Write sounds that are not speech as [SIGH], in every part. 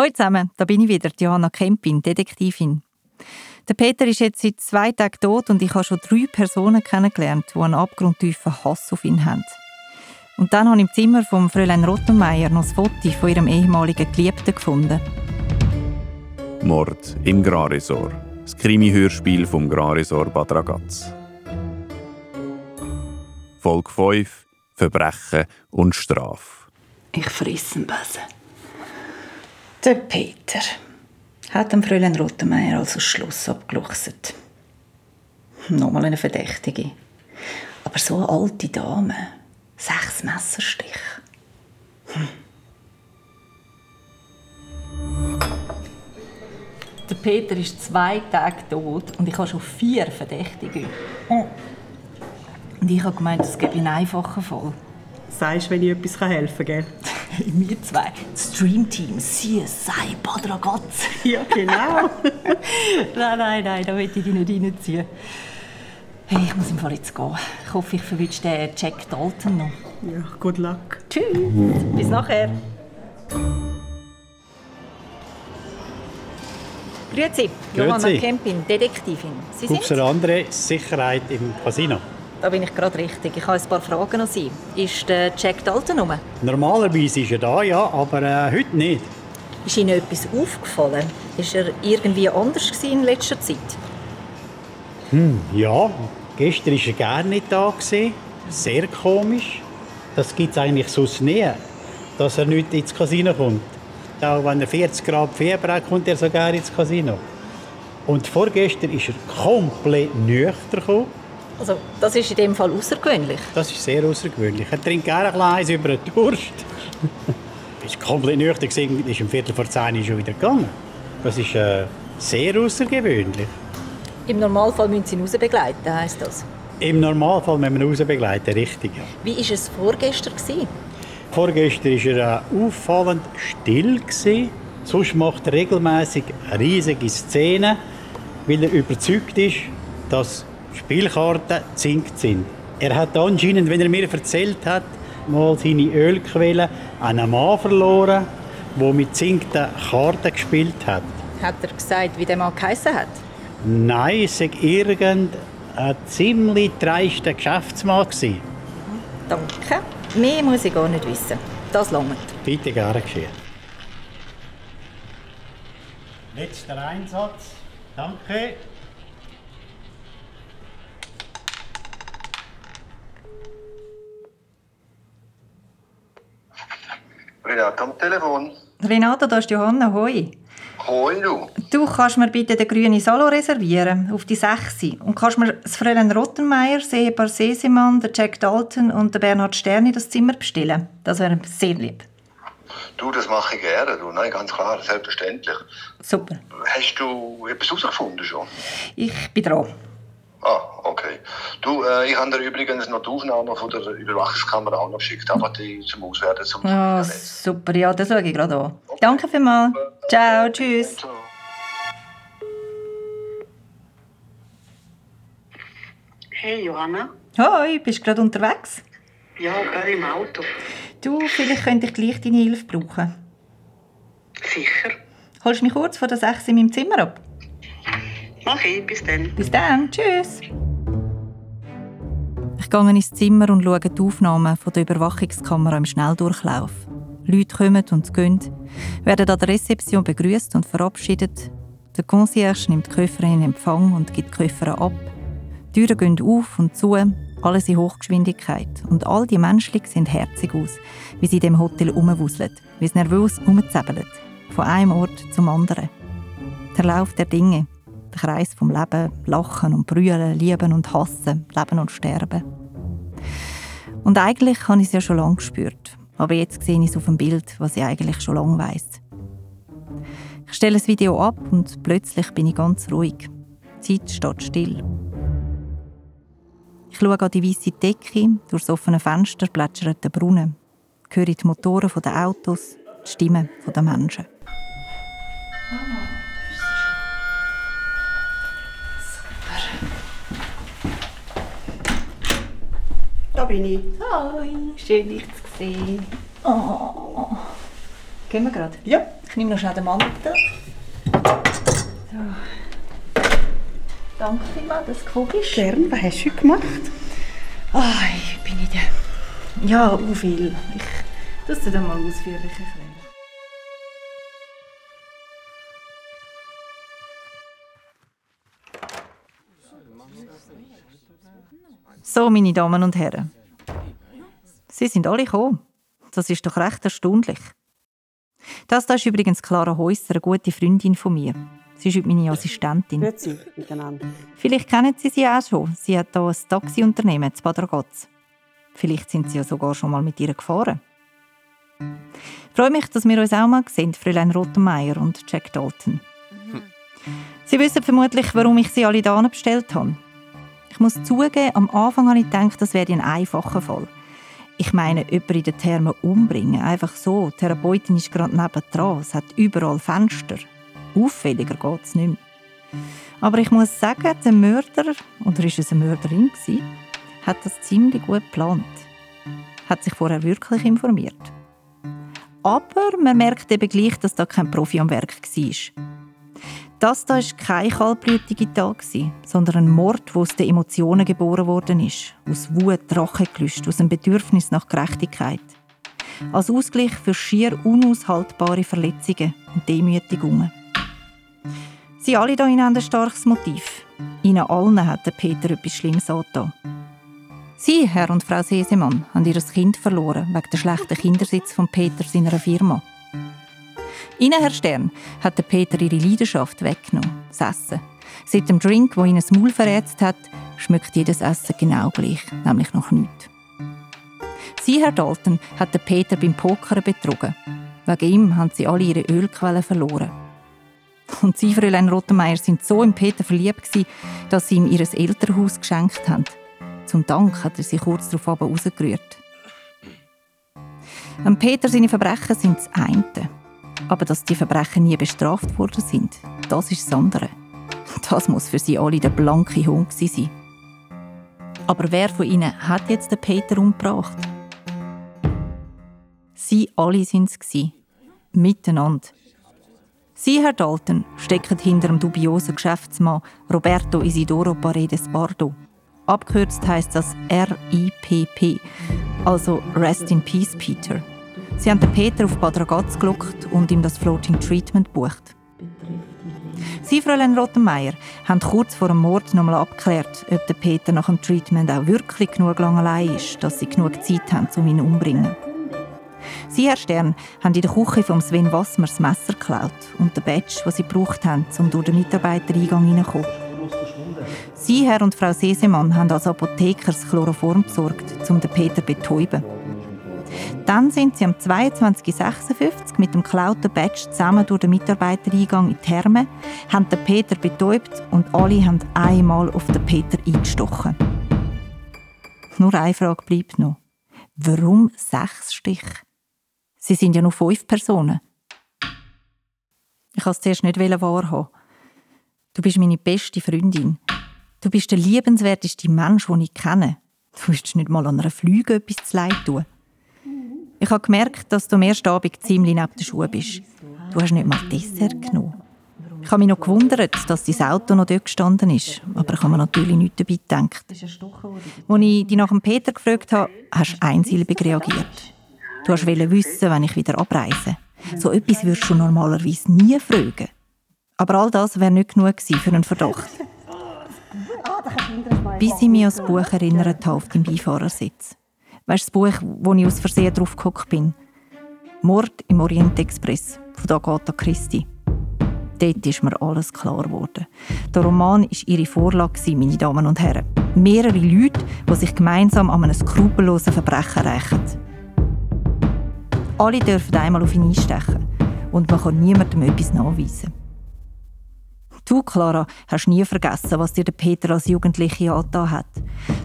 Hallo zusammen, da bin ich wieder, Johanna Kempin, Detektivin. Der Peter ist jetzt seit zwei Tagen tot und ich habe schon drei Personen kennengelernt, die einen abgrundtiefen Hass auf ihn haben. Und dann habe ich im Zimmer von Fräulein Rottenmeier noch ein Foto von ihrem ehemaligen Geliebten gefunden. Mord im Graresor. Das Krimi-Hörspiel vom Graresor Bad Ragaz. Folge 5 Verbrechen und Strafe. Ich friss einen Besen. Der Peter hat dem Fräulein Rottenmeier also Schluss abgeluchset. Nochmal eine Verdächtige. Aber so eine alte Dame. Sechs Messerstiche. Hm. Der Peter ist zwei Tage tot und ich habe schon vier Verdächtige. Oh. Und ich habe gemeint, es gebe einen einfachen Fall. Sagst, wenn ich etwas helfen kann, gell? [LAUGHS] Wir zwei, Streamteam CSI Bad Ragaz. Ja, genau. [LAUGHS] nein, nein, nein, da will ich dich nicht reinziehen. Hey, ich muss im Fall jetzt gehen. Ich hoffe, ich verwünsche den Jack Dalton noch. Ja, good luck. Tschüss, bis nachher. Grüezi, Johanna Grüezi. Kempin, Detektivin. Sie sind? Gubser andere Sicherheit im Casino. Da bin ich gerade richtig. Ich habe ein paar Fragen an Sie. Ist der Jack Dalton rum? Normalerweise ist er da, ja, aber äh, heute nicht. Ist Ihnen etwas aufgefallen? Ist er irgendwie anders in letzter Zeit? Ja, gestern war er gar nicht da. Gewesen. Sehr komisch. Das gibt es eigentlich sonst nie, dass er nicht ins Casino kommt. Auch wenn er 40 Grad Fieber hat, kommt er sogar ins Casino. Und vorgestern ist er komplett nüchtern gekommen. Also, das ist in dem Fall außergewöhnlich. Das ist sehr außergewöhnlich. Er trinkt gerne ein Glas über den Durst. [LAUGHS] ist komplett nüchtern gewesen, ist um Viertel vor zehn schon wieder gegangen. Das ist äh, sehr außergewöhnlich. Im Normalfall müssen Sie ihn rausbegleiten, heisst das. Im Normalfall müssen wir ihn rausbegleiten, richtig. Ja. Wie war es vorgestern? Gewesen? Vorgestern war er äh, auffallend still. Gewesen. Sonst macht er regelmäßig riesige Szenen, weil er überzeugt ist, dass Spielkarten zinkt sind. Er hat anscheinend, wenn er mir erzählt hat, mal seine Ölquelle an einen Mann verloren, der mit zinkten Karten gespielt hat. Hat er gesagt, wie der Mann geheissen hat? Nein, es war irgendein ziemlich dreister Geschäftsmann. gewesen. Danke. Mehr muss ich gar nicht wissen. Das langt. Bitte gerne geschehen. Letzter Einsatz. Danke. Renate am Telefon. Renata, da ist Johanna. Hoi. Hoi du. Du kannst mir bitte den grünen Salo reservieren, auf die 6. Und kannst mir das Fräulein Rottenmeier, Seebar Sesemann, der Jack Dalton und der Bernhard Sterni das Zimmer bestellen. Das wäre sehr lieb. Du, das mache ich gerne. Du. Nein, ganz klar, selbstverständlich. Super. Hast du etwas herausgefunden schon? Ich bin dran. Ah, okay. Du, äh, ich habe dir übrigens noch die Aufnahme von der Überwachungskamera auch noch geschickt, aber die zum Auswerten zum Ah, super, ja, das schaue ich gerade an. Danke vielmals. Ciao, tschüss. Ciao. Hey Johanna. Hoi, bist du gerade unterwegs? Ja, gerade im Auto. Du, vielleicht könnte ich gleich deine Hilfe brauchen. Sicher. Holst du mich kurz vor der 6 in meinem Zimmer ab? Mach ich, bis dann. Bis dann, tschüss. Ich gehe ins Zimmer und schaue die Aufnahmen der Überwachungskamera im Schnelldurchlauf. Leute kommen und gehen, werden an der Rezeption begrüßt und verabschiedet. Der Concierge nimmt die Koffer in Empfang und gibt die Koffer ab. Die Türen gehen auf und zu, alles in Hochgeschwindigkeit. Und all die Menschen sehen herzig aus, wie sie in dem Hotel rumwuseln, wie sie nervös rumzäbeln. Von einem Ort zum anderen. Der Lauf der Dinge, der Kreis vom Leben, Lachen und Brüllen, Lieben und Hassen, Leben und Sterben. Und eigentlich habe ich es ja schon lange gespürt. Aber jetzt sehe ich es auf dem Bild, was ich eigentlich schon lange weiss. Ich stelle das Video ab und plötzlich bin ich ganz ruhig. Die Zeit steht still. Ich schaue an die weiße Decke, durch das offene Fenster plätschert der Brunnen. Ich höre die Motoren der Autos, die Stimmen der Menschen. Da bin ich. Hi, schön dich zu sehen. Oh. Gehen wir gerade? Ja. Ich nehme noch schnell den Mantel. So. Danke vielmals, dass du gekommen bist. Gern, was hast du gemacht? Ah, ich bin in der... Ja, u viel. Ich das dir dann mal ausführlich erklären. So, meine Damen und Herren. Sie sind alle gekommen. Das ist doch recht erstaunlich. Das da ist übrigens Clara Häusser, eine gute Freundin von mir. Sie ist heute meine Assistentin. Grüezi miteinander. Vielleicht kennen Sie sie auch schon. Sie hat hier ein Taxiunternehmen in Bad Ragaz. Vielleicht sind Sie ja sogar schon mal mit ihr gefahren. Ich freue mich, dass wir uns auch mal sehen, Fräulein Rottenmeier und Jack Dalton. Sie wissen vermutlich, warum ich sie alle da bestellt habe. Ich muss zugeben, am Anfang habe ich gedacht, das wäre ein einfacher Fall. Ich meine, jemanden in den Thermen umbringen, einfach so. Die Therapeutin ist gerade nebendran, es hat überall Fenster. Auffälliger geht es nicht mehr. Aber ich muss sagen, der Mörder, oder ist es eine Mörderin gewesen, hat das ziemlich gut geplant. Hat sich vorher wirklich informiert. Aber man merkt eben gleich, dass da kein Profi am Werk war. Das da war kein kaltblütiger Tag, sondern ein Mord, der aus den Emotionen geboren worden ist. Aus Wut, Rachegelüst, aus einem Bedürfnis nach Gerechtigkeit. Als Ausgleich für schier unaushaltbare Verletzungen und Demütigungen. Sie alle hier haben ein starkes Motiv. Ihnen allen hat der Peter etwas Schlimmes angetan. Sie, Herr und Frau Sesemann, haben ihr Kind verloren wegen der schlechten Kindersitz von Peter seiner Firma. Ihnen, Herr Stern, hat der Peter ihre Leidenschaft weggenommen, das Essen. Seit dem Drink, wo ihn das Maul verätzt hat, schmeckt jedes Essen genau gleich, nämlich noch nichts. Sie, Herr Dalton, hat den Peter beim Pokern betrogen. Wegen ihm haben sie alle ihre Ölquellen verloren. Und Sie, Fräulein Rottenmeier, sind so in Peter verliebt gewesen, dass sie ihm ihr Elternhaus geschenkt haben. Zum Dank hat er sie kurz darauf rausgerührt. Am Peter seine Verbrechen sind das eine. Aber dass die Verbrechen nie bestraft worden sind, das ist das andere. Das muss für sie alle der blanke Hund sein. Aber wer von ihnen hat jetzt den Peter umgebracht? Sie alle sind es. Miteinander. Sie, Herr Dalton, stecken hinter dem dubiosen Geschäftsmann Roberto Isidoro Paredes Bardo. Abkürzt heißt das RIPP, also Rest in Peace Peter. Sie haben Peter auf Bad Ragaz gelockt und ihm das Floating Treatment bucht. Sie, Fräulein Rottenmeier, haben kurz vor dem Mord nochmal abgeklärt, ob der Peter nach dem Treatment auch wirklich genug lang allein ist, dass sie genug Zeit haben, um ihn umzubringen. Sie, Herr Stern, haben in der Küche von Sven Wassmer das Messer geklaut und den Badge, den sie gebraucht haben, um durch den Mitarbeitereingang hineinzukommen. Sie, Herr und Frau Sesemann, haben als Apotheker das Chloroform besorgt, um den Peter zu betäuben. Dann sind sie am 22.56 mit dem geklauten Badge zusammen durch den Mitarbeitereingang in die Therme, haben den Peter betäubt und alle haben einmal auf den Peter eingestochen. Nur eine Frage bleibt noch. Warum sechs Stiche? Sie sind ja nur fünf Personen. Ich wollte es zuerst nicht wahrhaben. Du bist meine beste Freundin. Du bist der liebenswerteste Mensch, den ich kenne. Du willst nicht mal an einer Flüge etwas zu leid tun. Ich habe gemerkt, dass du am ersten Abend ziemlich neben der Schuhe bist. Du hast nicht mal Dessert genommen. Ich habe mich noch gewundert, dass dein Auto noch dort gestanden ist. Aber ich habe mir natürlich nicht dabei gedacht. Als ich dich nach dem Peter gefragt habe, hast du einsilbig reagiert. Du hast wissen, wenn ich wieder abreise. So etwas würdest du normalerweise nie fragen. Aber all das wäre nicht genug für einen Verdacht. Bis ich mich an das Buch erinnert habe auf dem Beifahrersitz. Weißt du, das Buch, wo ich aus Versehen drauf gehockt bin? Mord im Orient Express von Agatha Christie. Dort ist mir alles klar geworden. Der Roman war ihre Vorlage, meine Damen und Herren. Mehrere Leute, die sich gemeinsam an einem skrupellosen Verbrechen rächen. Alle dürfen einmal auf ihn einstechen und man kann niemandem etwas nachweisen. Du, Clara, hast nie vergessen, was dir der Peter als Jugendliche angetan hat.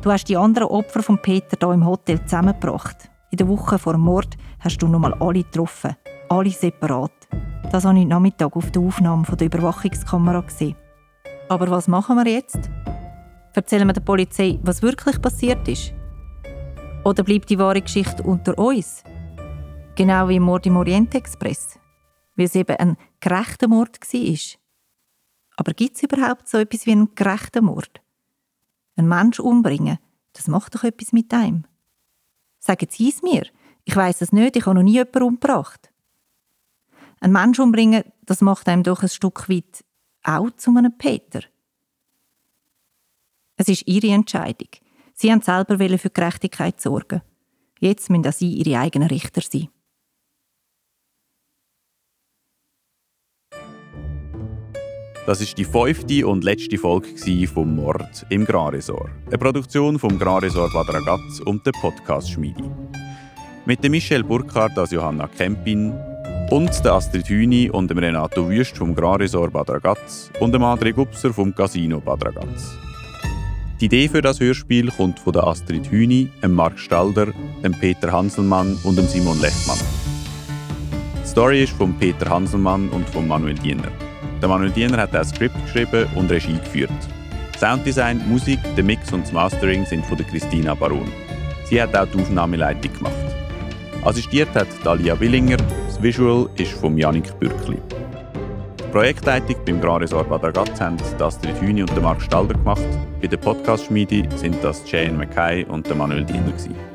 Du hast die anderen Opfer von Peter hier im Hotel zusammengebracht. In der Woche vor dem Mord hast du nochmal alle getroffen. Alle separat. Das habe ich Nachmittag auf der Aufnahme der Überwachungskamera gesehen. Aber was machen wir jetzt? Erzählen wir der Polizei, was wirklich passiert ist? Oder bleibt die wahre Geschichte unter uns? Genau wie im Mord im Orient Express? weil es eben ein gerechter Mord war. Aber gibt es überhaupt so etwas wie einen gerechten Mord? Ein Mensch umbringen, das macht doch etwas mit einem. Sagen Sie es mir. Ich weiß es nicht, ich habe noch nie jemanden umgebracht. Ein Mensch umbringen, das macht einem doch ein Stück weit auch zu einem Peter. Es ist ihre Entscheidung. Sie haben selber für Gerechtigkeit sorgen. Jetzt müssen auch sie ihre eigenen Richter sein. Das ist die fünfte und letzte Folge vom Mord im Graresor. Eine Produktion vom Graresor Bad Ragaz und der Podcast Schmiedi. Mit dem Michel Burkhardt als Johanna Kempin und der Astrid Hüni und dem Renato Wüst vom Graresor Bad Ragaz und dem André Gupser vom Casino Bad Ragaz. Die Idee für das Hörspiel kommt von der Astrid Hüni, dem Mark Stalder, dem Peter Hanselmann und dem Simon Lechmann. Die Story ist von Peter Hanselmann und von Manuel Diener. Der Manuel Diener hat das Skript geschrieben und Regie geführt. Sounddesign, Musik, der Mix und das Mastering sind von der Christina Baron. Sie hat auch die Aufnahmeleitung gemacht. Assistiert hat Dalia Willinger, das Visual ist von Janik Bürkli. Projektleitung beim Grand Resort Bad Ragaz haben Astrid Hüni und Marc Stalder gemacht. Bei der Podcast-Schmiede sind das Jane Mackay und Manuel Diener. Gewesen.